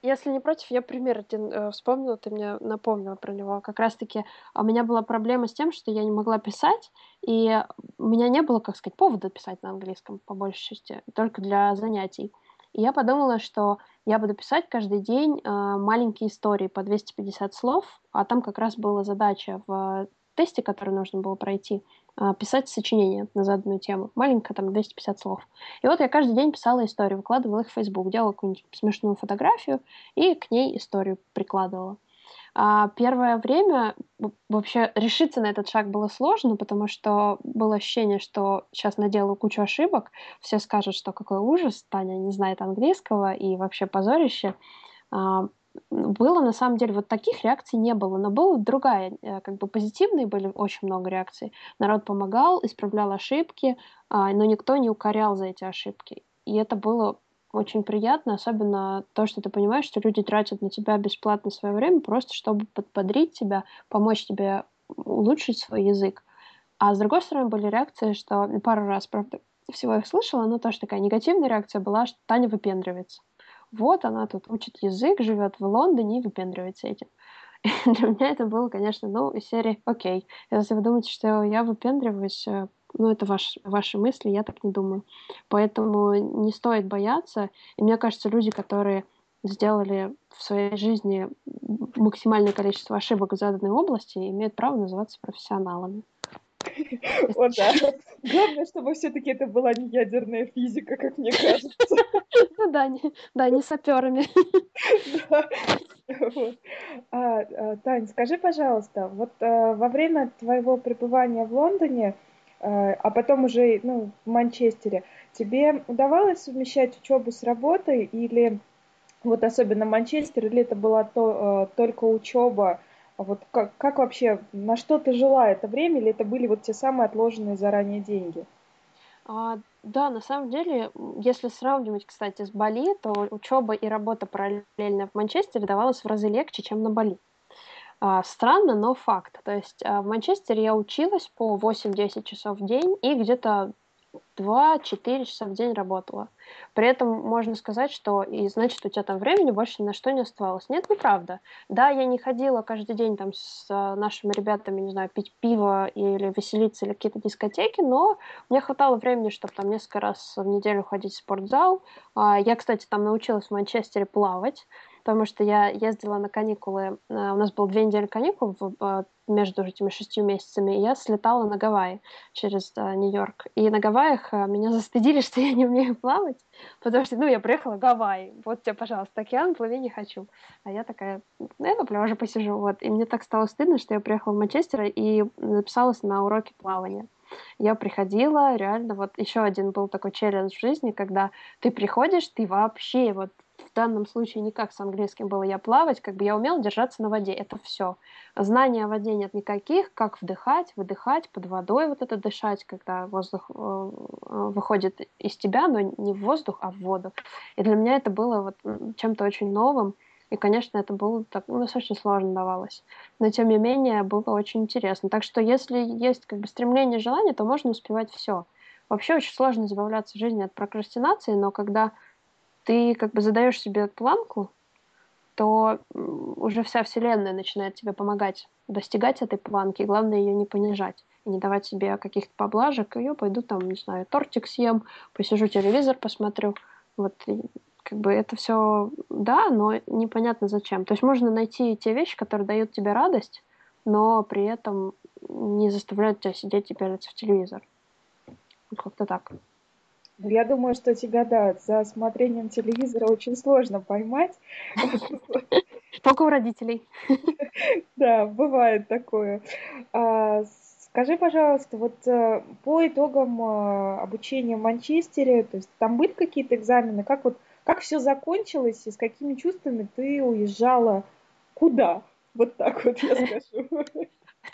если не против, я пример один э, вспомнила, ты мне напомнила про него. Как раз-таки у меня была проблема с тем, что я не могла писать, и у меня не было, как сказать, повода писать на английском, по большей части, только для занятий. И я подумала, что я буду писать каждый день э, маленькие истории по 250 слов, а там как раз была задача в тесте, который нужно было пройти, э, писать сочинение на заданную тему. Маленькое, там, 250 слов. И вот я каждый день писала историю, выкладывала их в Facebook, делала какую-нибудь смешную фотографию и к ней историю прикладывала. А первое время вообще решиться на этот шаг было сложно, потому что было ощущение, что сейчас наделаю кучу ошибок, все скажут, что какой ужас, Таня не знает английского и вообще позорище. А, было на самом деле вот таких реакций не было, но была другая, э, как бы позитивные были очень много реакций. Народ помогал, исправлял ошибки, а, но никто не укорял за эти ошибки. И это было очень приятно, особенно то, что ты понимаешь, что люди тратят на тебя бесплатно свое время просто, чтобы подбодрить тебя, помочь тебе улучшить свой язык. А с другой стороны были реакции, что пару раз, правда, всего их слышала, но тоже такая негативная реакция была, что Таня выпендривается. Вот она тут учит язык, живет в Лондоне и выпендривается этим. И [LAUGHS] для меня это было, конечно, ну, из серии «Окей, если вы думаете, что я выпендриваюсь, э, ну, это ваш, ваши мысли, я так не думаю. Поэтому не стоит бояться. И мне кажется, люди, которые сделали в своей жизни максимальное количество ошибок в заданной области, имеют право называться профессионалами. [LAUGHS] Вот да. Главное, чтобы все-таки это была не ядерная физика, как мне кажется. [LAUGHS] Ну да, не, да, не саперами. [LAUGHS] Да. Вот. А, а, Тань, скажи, пожалуйста, вот а, во время твоего пребывания в Лондоне, а, а потом уже ну, в Манчестере, тебе удавалось совмещать учебу с работой или вот особенно Манчестер, или это была то, а, только учеба? А вот как, как вообще, на что ты жила это время, или это были вот те самые отложенные заранее деньги? А, да, на самом деле, если сравнивать, кстати, с Бали, то учеба и работа параллельно в Манчестере давалась в разы легче, чем на Бали. А, странно, но факт. То есть а, в Манчестере я училась по 8-10 часов в день и где-то 2-4 часа в день работала. При этом можно сказать, что и значит у тебя там времени больше ни на что не оставалось. Нет, неправда. Да, я не ходила каждый день там с а, нашими ребятами, не знаю, пить пиво или веселиться, или какие-то дискотеки, но мне хватало времени, чтобы там несколько раз в неделю ходить в спортзал. Я, кстати, там научилась в Манчестере плавать потому что я ездила на каникулы, э, у нас было две недели каникул э, между этими шестью месяцами, и я слетала на Гавайи через э, Нью-Йорк. И на Гавайях меня [LAUGHS] застыдили, что я не умею плавать, потому что, ну, я приехала в Гавайи, вот тебе, пожалуйста, океан, плыви не хочу. А я такая, ну, я на пляже посижу, вот. И мне так стало стыдно, что я приехала в Манчестер и записалась на уроки плавания. Я приходила, реально, вот еще один был такой челлендж в жизни, когда ты приходишь, ты вообще вот данном случае никак с английским было я плавать, как бы я умела держаться на воде, это все. Знания о воде нет никаких, как вдыхать, выдыхать, под водой вот это дышать, когда воздух э, э, выходит из тебя, но не в воздух, а в воду. И для меня это было вот чем-то очень новым, и, конечно, это было так, ну, достаточно сложно давалось. Но, тем не менее, было очень интересно. Так что, если есть как бы стремление, желание, то можно успевать все. Вообще очень сложно избавляться в жизни от прокрастинации, но когда ты как бы задаешь себе планку, то уже вся вселенная начинает тебе помогать достигать этой планки, и главное ее не понижать и не давать себе каких-то поблажек, и я пойду там, не знаю, тортик съем, посижу телевизор, посмотрю. Вот как бы это все да, но непонятно зачем. То есть можно найти те вещи, которые дают тебе радость, но при этом не заставляют тебя сидеть и пялиться в телевизор. Как-то так. Я думаю, что тебя, да, за смотрением телевизора очень сложно поймать. [LAUGHS] Только у родителей. [LAUGHS] Да, бывает такое. А, скажи, пожалуйста, вот э, по итогам э, обучения в Манчестере, то есть там были какие-то экзамены, как вот как все закончилось и с какими чувствами ты уезжала куда? Вот так вот я [LAUGHS] скажу.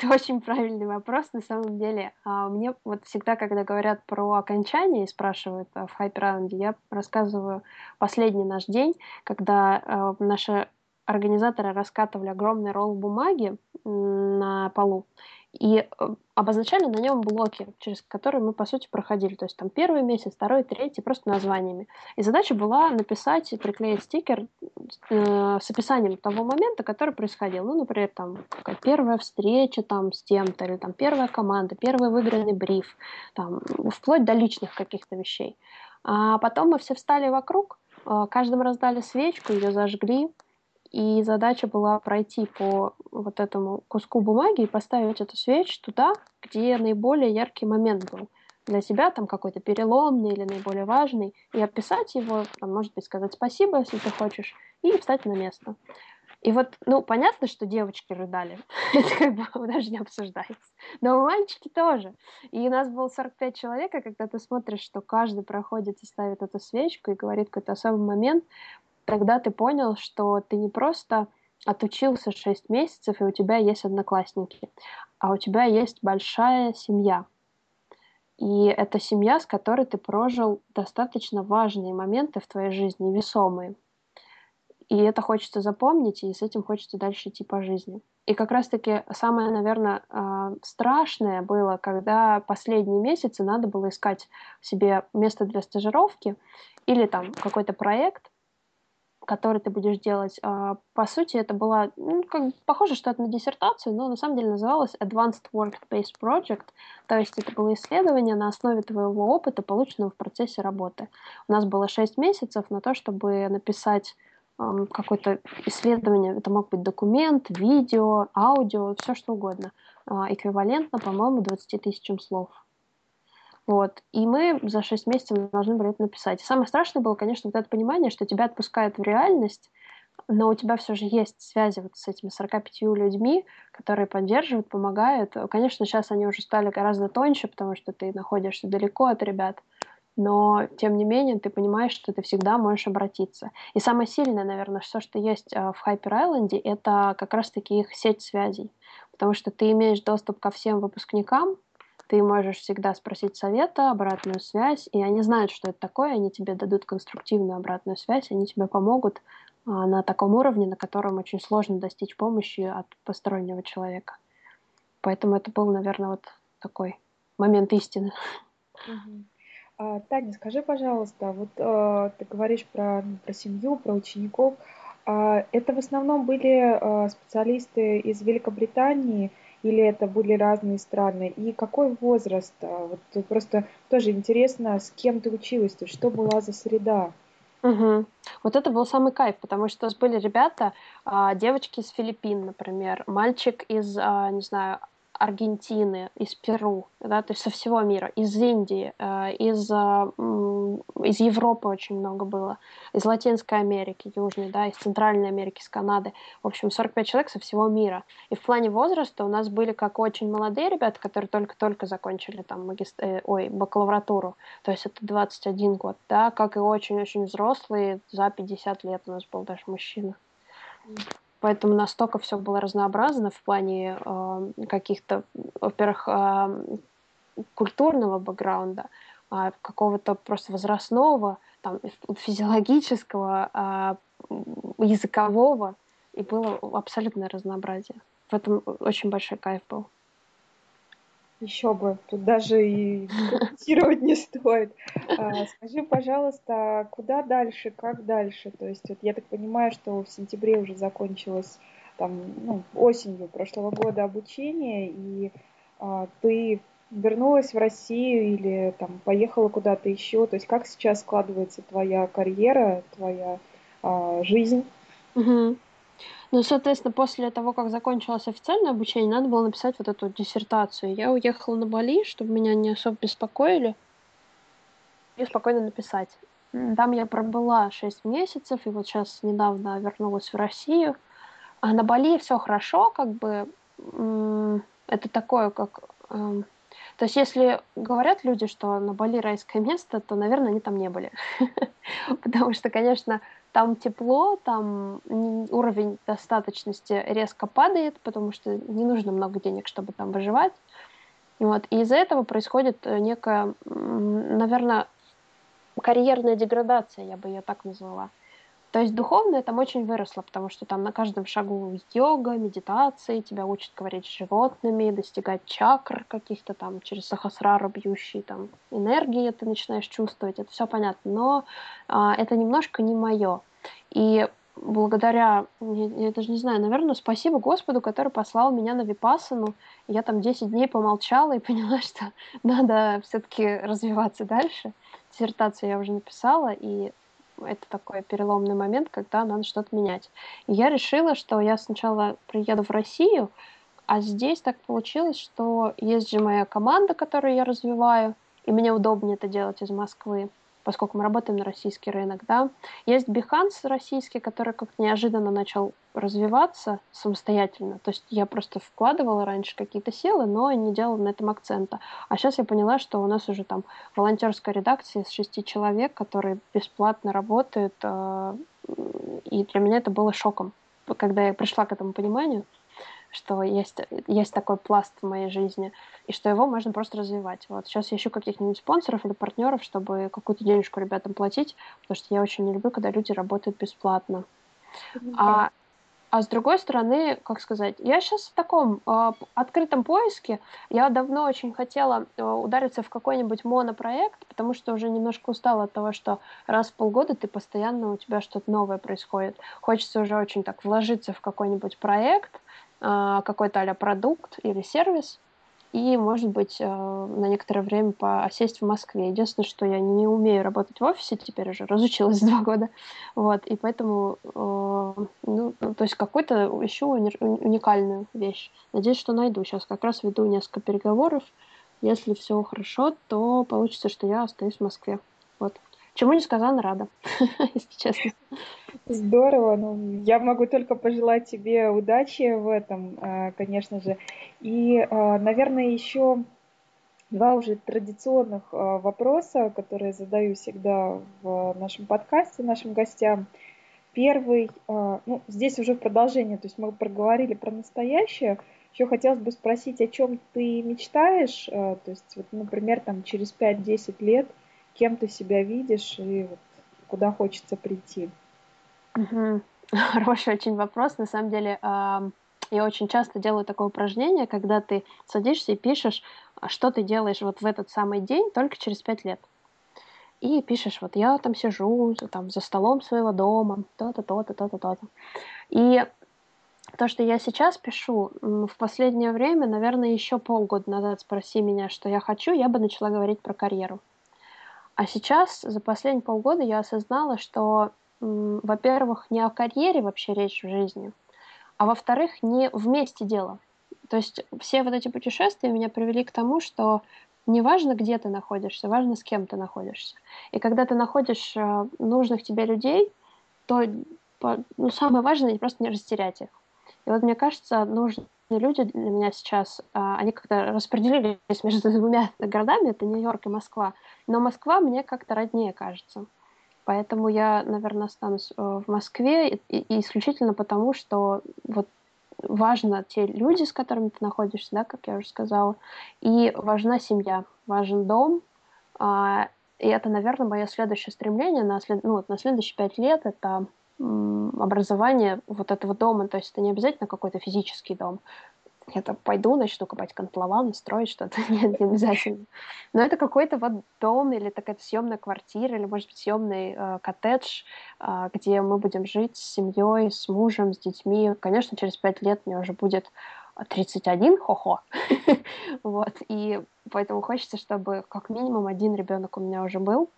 Это [LAUGHS] очень правильный вопрос, на самом деле. А мне вот всегда, когда говорят про окончание и спрашивают а, в хайп-раунде, я рассказываю последний наш день, когда э, наша организаторы раскатывали огромный ролл бумаги на полу и э, обозначали на нем блоки, через которые мы, по сути, проходили. То есть там первый месяц, второй, третий, просто названиями. И задача была написать и приклеить стикер э, с описанием того момента, который происходил. Ну, например, там первая встреча там с тем-то, или там первая команда, первый выигранный бриф, там, вплоть до личных каких-то вещей. А потом мы все встали вокруг, э, каждому раздали свечку, ее зажгли, и задача была пройти по вот этому куску бумаги и поставить эту свечу туда, где наиболее яркий момент был для себя, там какой-то переломный или наиболее важный, и описать его, там, может быть, сказать спасибо, если ты хочешь, и встать на место. И вот, ну, понятно, что девочки рыдали, [LAUGHS] это как бы [LAUGHS] даже не обсуждается, но мальчики тоже. И у нас было 45 человек, и когда ты смотришь, что каждый проходит и ставит эту свечку и говорит какой-то особый момент, тогда ты понял, что ты не просто отучился 6 месяцев, и у тебя есть одноклассники, а у тебя есть большая семья. И это семья, с которой ты прожил достаточно важные моменты в твоей жизни, весомые. И это хочется запомнить, и с этим хочется дальше идти по жизни. И как раз-таки самое, наверное, а, страшное было, когда последние месяцы надо было искать себе место для стажировки или там какой-то проект, который ты будешь делать. А, по сути, это было ну, как, похоже, что это на диссертацию, но на самом деле называлось Advanced Work-Based Project, то есть это было исследование на основе твоего опыта, полученного в процессе работы. У нас было 6 месяцев на то, чтобы написать какое-то исследование, это мог быть документ, видео, аудио, все что угодно, uh, эквивалентно, по-моему, 20 тысячам слов. Вот. И мы за 6 месяцев должны были это написать. Самое страшное было, конечно, вот это понимание, что тебя отпускают в реальность, но у тебя все же есть связи вот с этими 45 людьми, которые поддерживают, помогают. Конечно, сейчас они уже стали гораздо тоньше, потому что ты находишься далеко от ребят, но тем не менее ты понимаешь, что ты всегда можешь обратиться. И самое сильное, наверное, все, что есть а, в Island, это как раз-таки их сеть связей, потому что ты имеешь доступ ко всем выпускникам, ты можешь всегда спросить совета, обратную связь, и они знают, что это такое, они тебе дадут конструктивную обратную связь, они тебе помогут а, на таком уровне, на котором очень сложно достичь помощи от постороннего человека. Поэтому это был, наверное, вот такой момент истины. А, Таня, скажи, пожалуйста, вот э, ты говоришь про, ну, про семью, про учеников. А, это в основном были специалисты из Великобритании, или это были разные страны? И какой возраст? А, вот просто тоже интересно, с кем ты училась, то есть что была за среда? Угу. Вот это был самый кайф, потому что у нас были ребята, а, девочки из Филиппин, например, мальчик из, а, не знаю, Аргентины, из Перу, да, то есть со всего мира, из Индии, э, из, э, из Европы очень много было, из Латинской Америки, Южной, да, из Центральной Америки, из Канады. В общем, 45 человек со всего мира. И в плане возраста у нас были как очень молодые ребята, которые только-только закончили там магист... э, ой, бакалавратуру, то есть это 21 год, да, как и очень-очень взрослые, за 50 лет у нас был даже мужчина. Поэтому настолько все было разнообразно в плане э, каких-то, во-первых, э, культурного бэкграунда, э, какого-то просто возрастного, там, физиологического, э, языкового, и было абсолютное разнообразие. В этом очень большой кайф был. Еще бы, тут даже и комментировать не стоит. А, скажи, пожалуйста, куда дальше, как дальше? То есть, вот я так понимаю, что в сентябре уже закончилось там, ну, осенью прошлого года обучение, и а, ты вернулась в Россию или там поехала куда-то еще? То есть, как сейчас складывается твоя карьера, твоя а, жизнь? Угу. Ну, соответственно, после того, как закончилось официальное обучение, надо было написать вот эту диссертацию. Я уехала на Бали, чтобы меня не особо беспокоили, и спокойно написать. Там я пробыла 6 месяцев, и вот сейчас недавно вернулась в Россию. А на Бали все хорошо, как бы это такое, как... Эм, то есть, если говорят люди, что на Бали райское место, то, наверное, они там не были. [LAUGHS] Потому что, конечно, там тепло, там уровень достаточности резко падает, потому что не нужно много денег, чтобы там выживать. Вот. И из-за этого происходит э, некая, наверное, карьерная деградация, я бы ее так назвала. То есть духовное там очень выросло, потому что там на каждом шагу йога, медитации, тебя учат говорить с животными, достигать чакр каких-то там через сахасрару бьющие там энергии ты начинаешь чувствовать, это все понятно, но а, это немножко не мое. И благодаря, я, я даже не знаю, наверное, спасибо Господу, который послал меня на Випасану. Я там 10 дней помолчала и [LAUGHS] поняла, что надо все-таки развиваться дальше. Диссертацию я уже написала, и это такой переломный момент, когда надо что-то менять. И я решила, что я сначала приеду в Россию, а здесь так получилось, что есть же моя команда, которую я развиваю, и мне удобнее это делать из Москвы поскольку мы работаем на российский рынок, да. Есть Behance российский, который как-то неожиданно начал развиваться самостоятельно. То есть я просто вкладывала раньше какие-то силы, но не делала на этом акцента. А сейчас я поняла, что у нас уже там волонтерская редакция из шести человек, которые бесплатно работают, э, и для меня это было шоком, когда я пришла к этому пониманию что есть, есть такой пласт в моей жизни, и что его можно просто развивать. Вот сейчас я ищу каких-нибудь спонсоров или партнеров, чтобы какую-то денежку ребятам платить, потому что я очень не люблю, когда люди работают бесплатно. Mm-hmm. А, а с другой стороны, как сказать, я сейчас в таком э, открытом поиске. Я давно очень хотела э, удариться в какой-нибудь монопроект, потому что уже немножко устала от того, что раз в полгода ты постоянно у тебя что-то новое происходит. Хочется уже очень так вложиться в какой-нибудь проект, какой-то а продукт или сервис, и, может быть, э, на некоторое время посесть в Москве. Единственное, что я не умею работать в офисе, теперь уже разучилась [LAUGHS] два года, вот, и поэтому, э, ну, то есть какую-то ищу уникальную вещь. Надеюсь, что найду. Сейчас как раз веду несколько переговоров. Если все хорошо, то получится, что я остаюсь в Москве. Вот. Чему несказанно рада, [LAUGHS] если честно. Здорово. Ну, я могу только пожелать тебе удачи в этом, а, конечно же. И, а, наверное, еще два уже традиционных а, вопроса, которые задаю всегда в нашем подкасте нашим гостям. Первый, ну, здесь уже в продолжение, то есть мы проговорили про настоящее. Еще хотелось бы спросить, о чем ты мечтаешь, то есть, вот, например, там через 5-10 лет – кем ты себя видишь и вот куда хочется прийти? Угу. [LAUGHS] Хороший очень вопрос. На самом деле, я очень часто делаю такое упражнение, когда ты садишься и пишешь, а что ты делаешь вот в этот самый день только через пять лет. И пишешь, вот я там сижу там, за столом своего дома, то-то, то-то, то-то, то-то. И то, что я сейчас пишу, в последнее время, наверное, еще полгода назад спроси меня, что я хочу, я бы начала говорить про карьеру. А сейчас, за последние полгода, я осознала, что, во-первых, не о карьере вообще речь в жизни, а во-вторых, не вместе дело. То есть все вот эти путешествия меня привели к тому, что не важно, где ты находишься, важно, с кем ты находишься. И когда ты находишь э, нужных тебе людей, то ну, самое важное просто не растерять их. И вот мне кажется, нужно люди для меня сейчас, а, они как-то распределились между двумя [LAUGHS] городами, это Нью-Йорк и Москва, но Москва мне как-то роднее кажется. Поэтому я, наверное, останусь э, в Москве и, исключительно потому, что вот важно те люди, с которыми ты находишься, да, как я уже сказала, и важна семья, важен дом, а, и это, наверное, мое следующее стремление на, след... ну, вот на следующие пять лет, это образование вот этого дома, то есть это не обязательно какой-то физический дом. Я там пойду, начну копать котлован, строить что-то. [LAUGHS] Нет, не обязательно. Но это какой-то вот дом или такая съемная квартира, или, может быть, съемный э, коттедж, э, где мы будем жить с семьей, с мужем, с детьми. Конечно, через пять лет мне уже будет 31, хо-хо. [LAUGHS] вот. И поэтому хочется, чтобы как минимум один ребенок у меня уже был.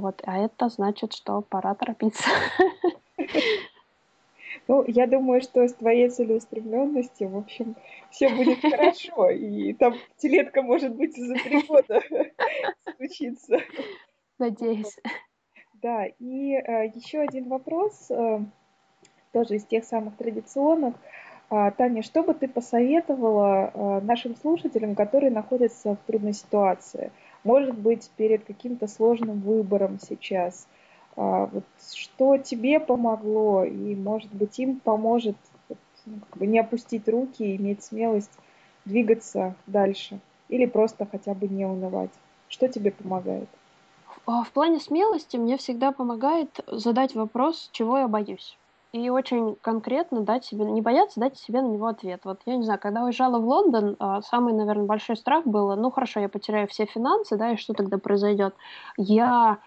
Вот, а это значит, что пора торопиться. Ну, я думаю, что с твоей целеустремленностью, в общем, все будет хорошо. И там телетка, может быть, за три года случится. Надеюсь. Да, и э, еще один вопрос, э, тоже из тех самых традиционных. Э, Таня, что бы ты посоветовала э, нашим слушателям, которые находятся в трудной ситуации? Может быть, перед каким-то сложным выбором сейчас. А, вот что тебе помогло, и, может быть, им поможет ну, как бы не опустить руки и иметь смелость двигаться дальше, или просто хотя бы не унывать. Что тебе помогает? А, в плане смелости мне всегда помогает задать вопрос, чего я боюсь. И очень конкретно дать себе, не бояться дать себе на него ответ. Вот я не знаю, когда уезжала в Лондон, а, самый, наверное, большой страх был, ну хорошо, я потеряю все финансы, да, и что тогда произойдет? Я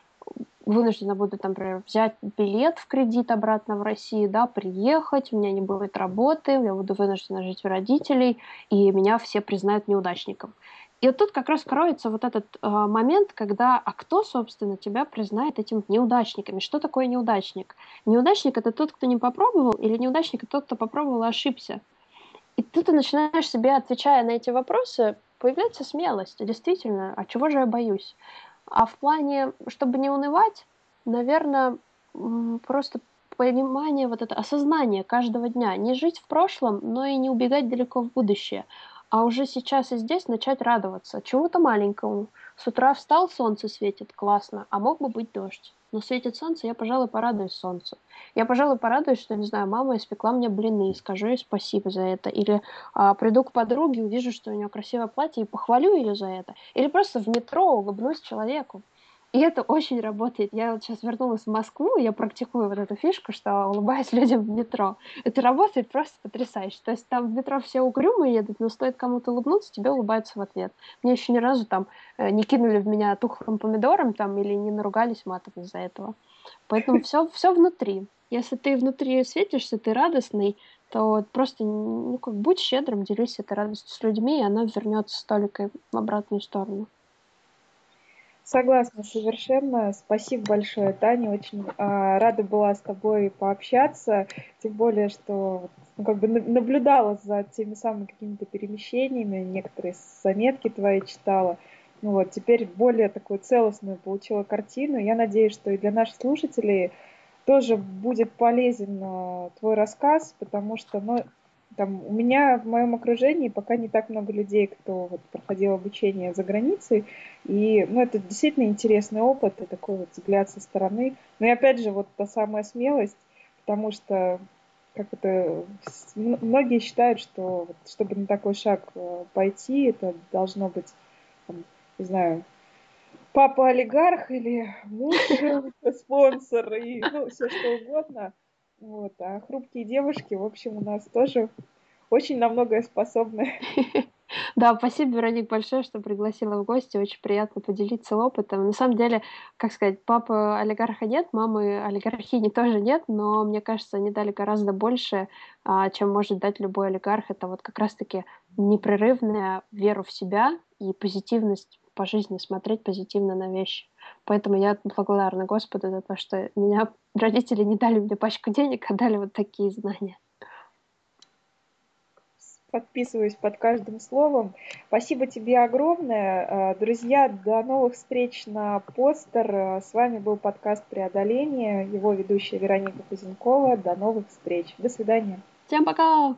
вынуждена буду, там, например, взять билет в кредит обратно в Россию, да, приехать, у меня не будет работы, я буду вынуждена жить у родителей, и меня все признают неудачником. И вот тут как раз кроется вот этот э, момент, когда, а кто, собственно, тебя признает этим неудачниками? Что такое неудачник? Неудачник это тот, кто не попробовал, или неудачник это тот, кто попробовал и ошибся? И тут ты начинаешь себе, отвечая на эти вопросы, появляется смелость. Действительно, а чего же я боюсь? А в плане, чтобы не унывать, наверное, просто понимание, вот это осознание каждого дня. Не жить в прошлом, но и не убегать далеко в будущее. А уже сейчас и здесь начать радоваться чего-то маленькому. С утра встал, солнце светит, классно, а мог бы быть дождь. Но светит солнце, я, пожалуй, порадуюсь солнцу. Я, пожалуй, порадуюсь, что, не знаю, мама испекла мне блины, и скажу ей спасибо за это. Или а, приду к подруге, увижу, что у нее красивое платье, и похвалю ее за это. Или просто в метро улыбнусь человеку. И это очень работает. Я вот сейчас вернулась в Москву, я практикую вот эту фишку, что улыбаюсь [LAUGHS] людям в метро. Это работает просто потрясающе. То есть там в метро все угрюмые едут, но стоит кому-то улыбнуться, тебе улыбаются в ответ. Мне еще ни разу там э, не кинули в меня тухлым помидором там или не наругались матом из-за этого. Поэтому [LAUGHS] все, все внутри. Если ты внутри светишься, ты радостный, то просто ну, как, будь щедрым, делись этой радостью с людьми, и она вернется только в обратную сторону. Согласна совершенно. Спасибо большое, Таня. Очень а, рада была с тобой пообщаться. Тем более, что ну, как бы наблюдала за теми самыми какими-то перемещениями, некоторые заметки твои читала. Ну вот, теперь более такую целостную получила картину. Я надеюсь, что и для наших слушателей тоже будет полезен а, твой рассказ, потому что, ну, там, у меня в моем окружении пока не так много людей, кто вот, проходил обучение за границей. И ну, это действительно интересный опыт и такой вот взгляд со стороны. Но и опять же, вот та самая смелость, потому что как это, многие считают, что вот, чтобы на такой шаг э, пойти, это должно быть, там, не знаю, папа олигарх или муж спонсор и ну, все что угодно. Вот. А хрупкие девушки, в общем, у нас тоже очень на многое способны. [LAUGHS] Да, спасибо, Вероник, большое, что пригласила в гости. Очень приятно поделиться опытом. На самом деле, как сказать, папы олигарха нет, мамы олигархини [LAUGHS] тоже нет, но мне кажется, они дали гораздо больше, а, чем может дать любой олигарх. Это вот как раз-таки непрерывная вера в себя и позитивность по жизни, смотреть позитивно на вещи. Поэтому я благодарна Господу за то, что меня [LAUGHS] родители не дали мне пачку денег, а дали вот такие знания. Подписываюсь под каждым словом. Спасибо тебе огромное. Э, друзья, до новых встреч на постер. С вами был подкаст «Преодоление». Его ведущая Вероника Кузенкова. До новых встреч. До свидания. Всем пока!